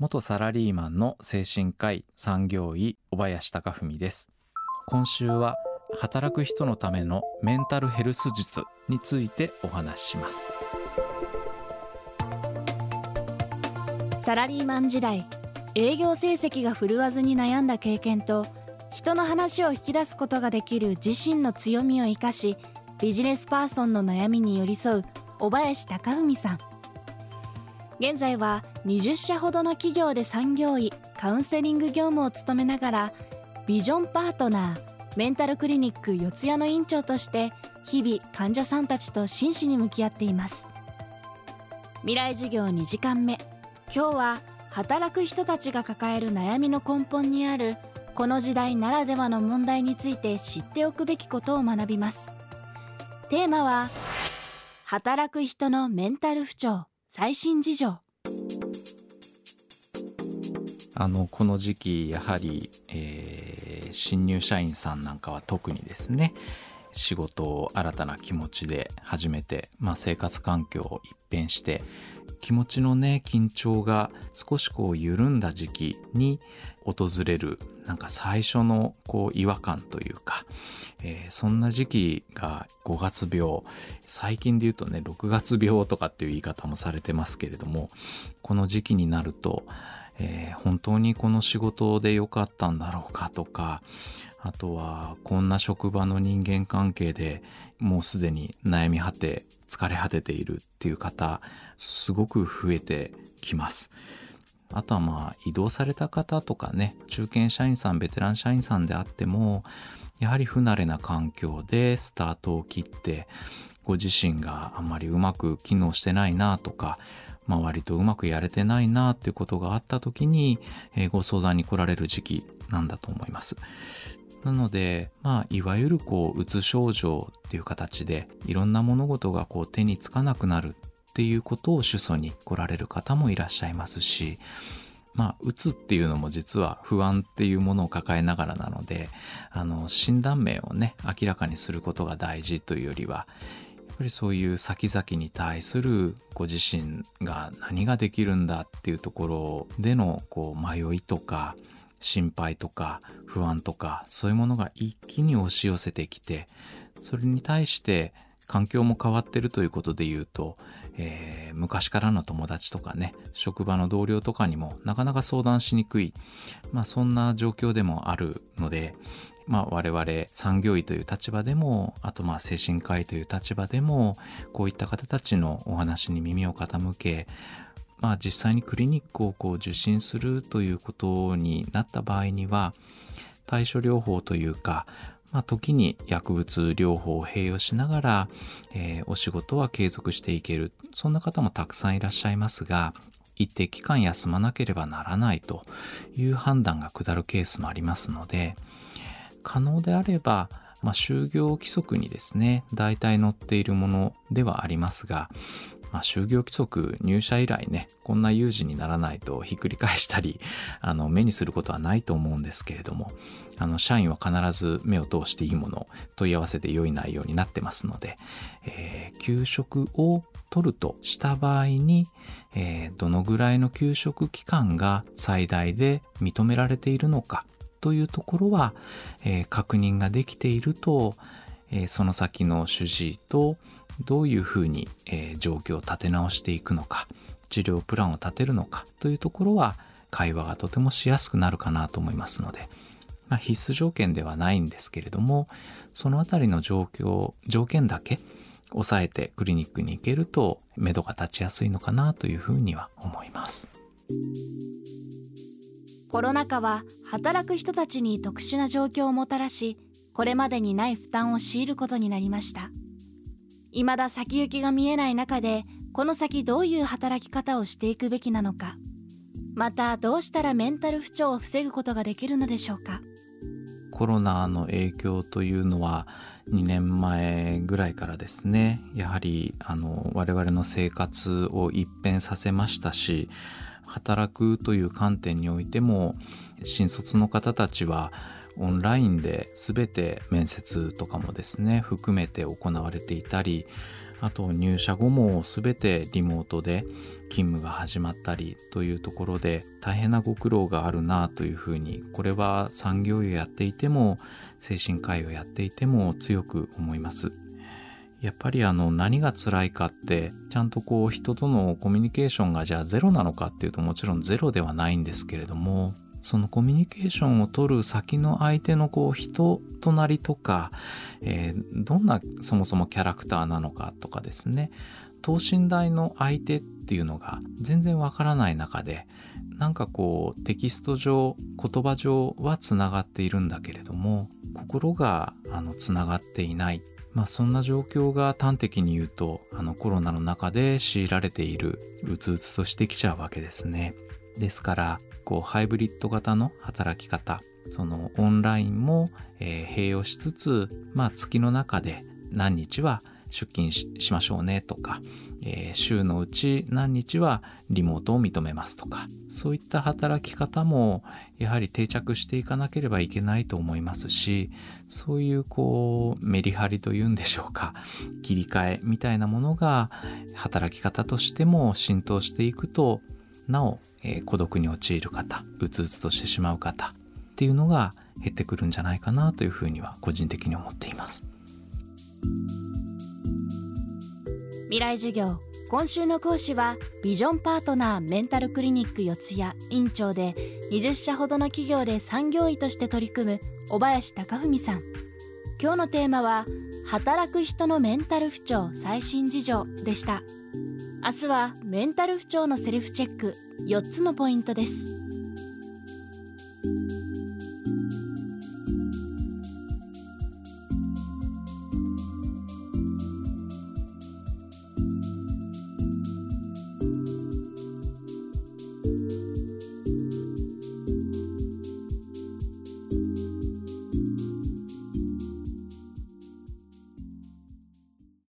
元サラリーマンの精神科医産業医小林貴文です。今週は働く人のためのメンタルヘルス術についてお話しします。サラリーマン時代営業成績が振るわずに悩んだ経験と人の話を引き出すことができる自身の強みを生かしビジネスパーソンの悩みに寄り添う小林貴文さん。現在は20社ほどの企業で産業医カウンセリング業務を務めながらビジョンパートナーメンタルクリニック四谷の院長として日々患者さんたちと真摯に向き合っています。未来授業2時間目。今日は働く人たちが抱える悩みの根本にあるこの時代ならではの問題について知っておくべきことを学びます。テーマは働く人のメンタル不調。最新事情。あのこの時期やはり、えー、新入社員さんなんかは特にですね仕事を新たな気持ちで始めて、まあ、生活環境を一変して気持ちのね緊張が少しこう緩んだ時期に訪れるなんか最初のこう違和感というか、えー、そんな時期が5月病最近で言うとね6月病とかっていう言い方もされてますけれどもこの時期になるとえー、本当にこの仕事で良かったんだろうかとかあとはこんな職場の人間関係でもうすでに悩み果て疲れ果てているっていう方すごく増えてきます。あとはまあ移動された方とかね中堅社員さんベテラン社員さんであってもやはり不慣れな環境でスタートを切ってご自身があんまりうまく機能してないなとかまあ、割とうまくやれてないなっていうことがあった時に、えー、ご相談に来られる時期なんだと思います。なので、まあ、いわゆるこう、うつ症状っていう形で、いろんな物事がこう手につかなくなるっていうことを主訴に来られる方もいらっしゃいますし、まあ、うつっていうのも実は不安っていうものを抱えながらなので、あの、診断名をね、明らかにすることが大事というよりはやっ、ぱりそういう先々に対するご自身が何ができるんだっていうところでのこう迷いとか心配とか不安とかそういうものが一気に押し寄せてきてそれに対して環境も変わってるということで言うと、えー、昔からの友達とかね職場の同僚とかにもなかなか相談しにくい、まあ、そんな状況でもあるのでまあ、我々産業医という立場でもあとまあ精神科医という立場でもこういった方たちのお話に耳を傾けまあ、実際にクリニックをこう受診するということになった場合には対処療法というか、まあ、時に薬物療法を併用しながら、えー、お仕事は継続していける。そんな方もたくさんいらっしゃいますが一定期間休まなければならないという判断が下るケースもありますので、可能であれば、まあ、就業規則にですね、大体載っているものではありますが、まあ、就業規則入社以来ね、こんな有事にならないとひっくり返したり、あの、目にすることはないと思うんですけれども、あの、社員は必ず目を通していいもの問い合わせて良い内容になってますので、えー、給食を取るとした場合に、えー、どのぐらいの給食期間が最大で認められているのか、というところは、えー、確認ができていると、えー、その先の主治医とどういうふうに、えー、状況を立て直していくのか治療プランを立てるのかというところは会話がとてもしやすくなるかなと思いますので、まあ、必須条件ではないんですけれどもそのあたりの状況条件だけ抑えてクリニックに行けると目処が立ちやすいのかなというふうには思います。コロナ禍は働く人たちに特殊な状況をもたらしこれまでにない負担を強いることになりました未だ先行きが見えない中でこの先どういう働き方をしていくべきなのか。またどうしたらメンタル不調を防ぐことができるのでしょうか。コロナの影響というのは2年前ぐらいからですね。やはりあの我々の生活を一変させましたし働くという観点においても新卒の方たちはオンラインで全て面接とかもですね含めて行われていたりあと入社後も全てリモートで勤務が始まったりというところで大変なご苦労があるなというふうにこれは産業医をやっていても精神科医をやっていても強く思います。やっぱりあの何が辛いかってちゃんとこう人とのコミュニケーションがじゃあゼロなのかっていうともちろんゼロではないんですけれどもそのコミュニケーションを取る先の相手のこう人となりとか、えー、どんなそもそもキャラクターなのかとかですね等身大の相手っていうのが全然わからない中でなんかこうテキスト上言葉上はつながっているんだけれども心があのつながっていないまあそんな状況が端的に言うとあのコロナの中で強いられているうつうつとしてきちゃうわけですね。ですからこうハイブリッド型の働き方そのオンラインも、えー、併用しつつまあ月の中で何日は出勤しましょうねとか、えー、週のうち何日はリモートを認めますとかそういった働き方もやはり定着していかなければいけないと思いますしそういうこうメリハリというんでしょうか切り替えみたいなものが働き方としても浸透していくとなお、えー、孤独に陥る方うつうつとしてしまう方っていうのが減ってくるんじゃないかなというふうには個人的に思っています。未来授業今週の講師はビジョンパートナーメンタルクリニック四谷院長で20社ほどの企業で産業医として取り組む小林貴文さん。今日のテーマは働く人のメンタル不調最新事情でした。明日はメンタル不調のセルフチェック4つのポイントです。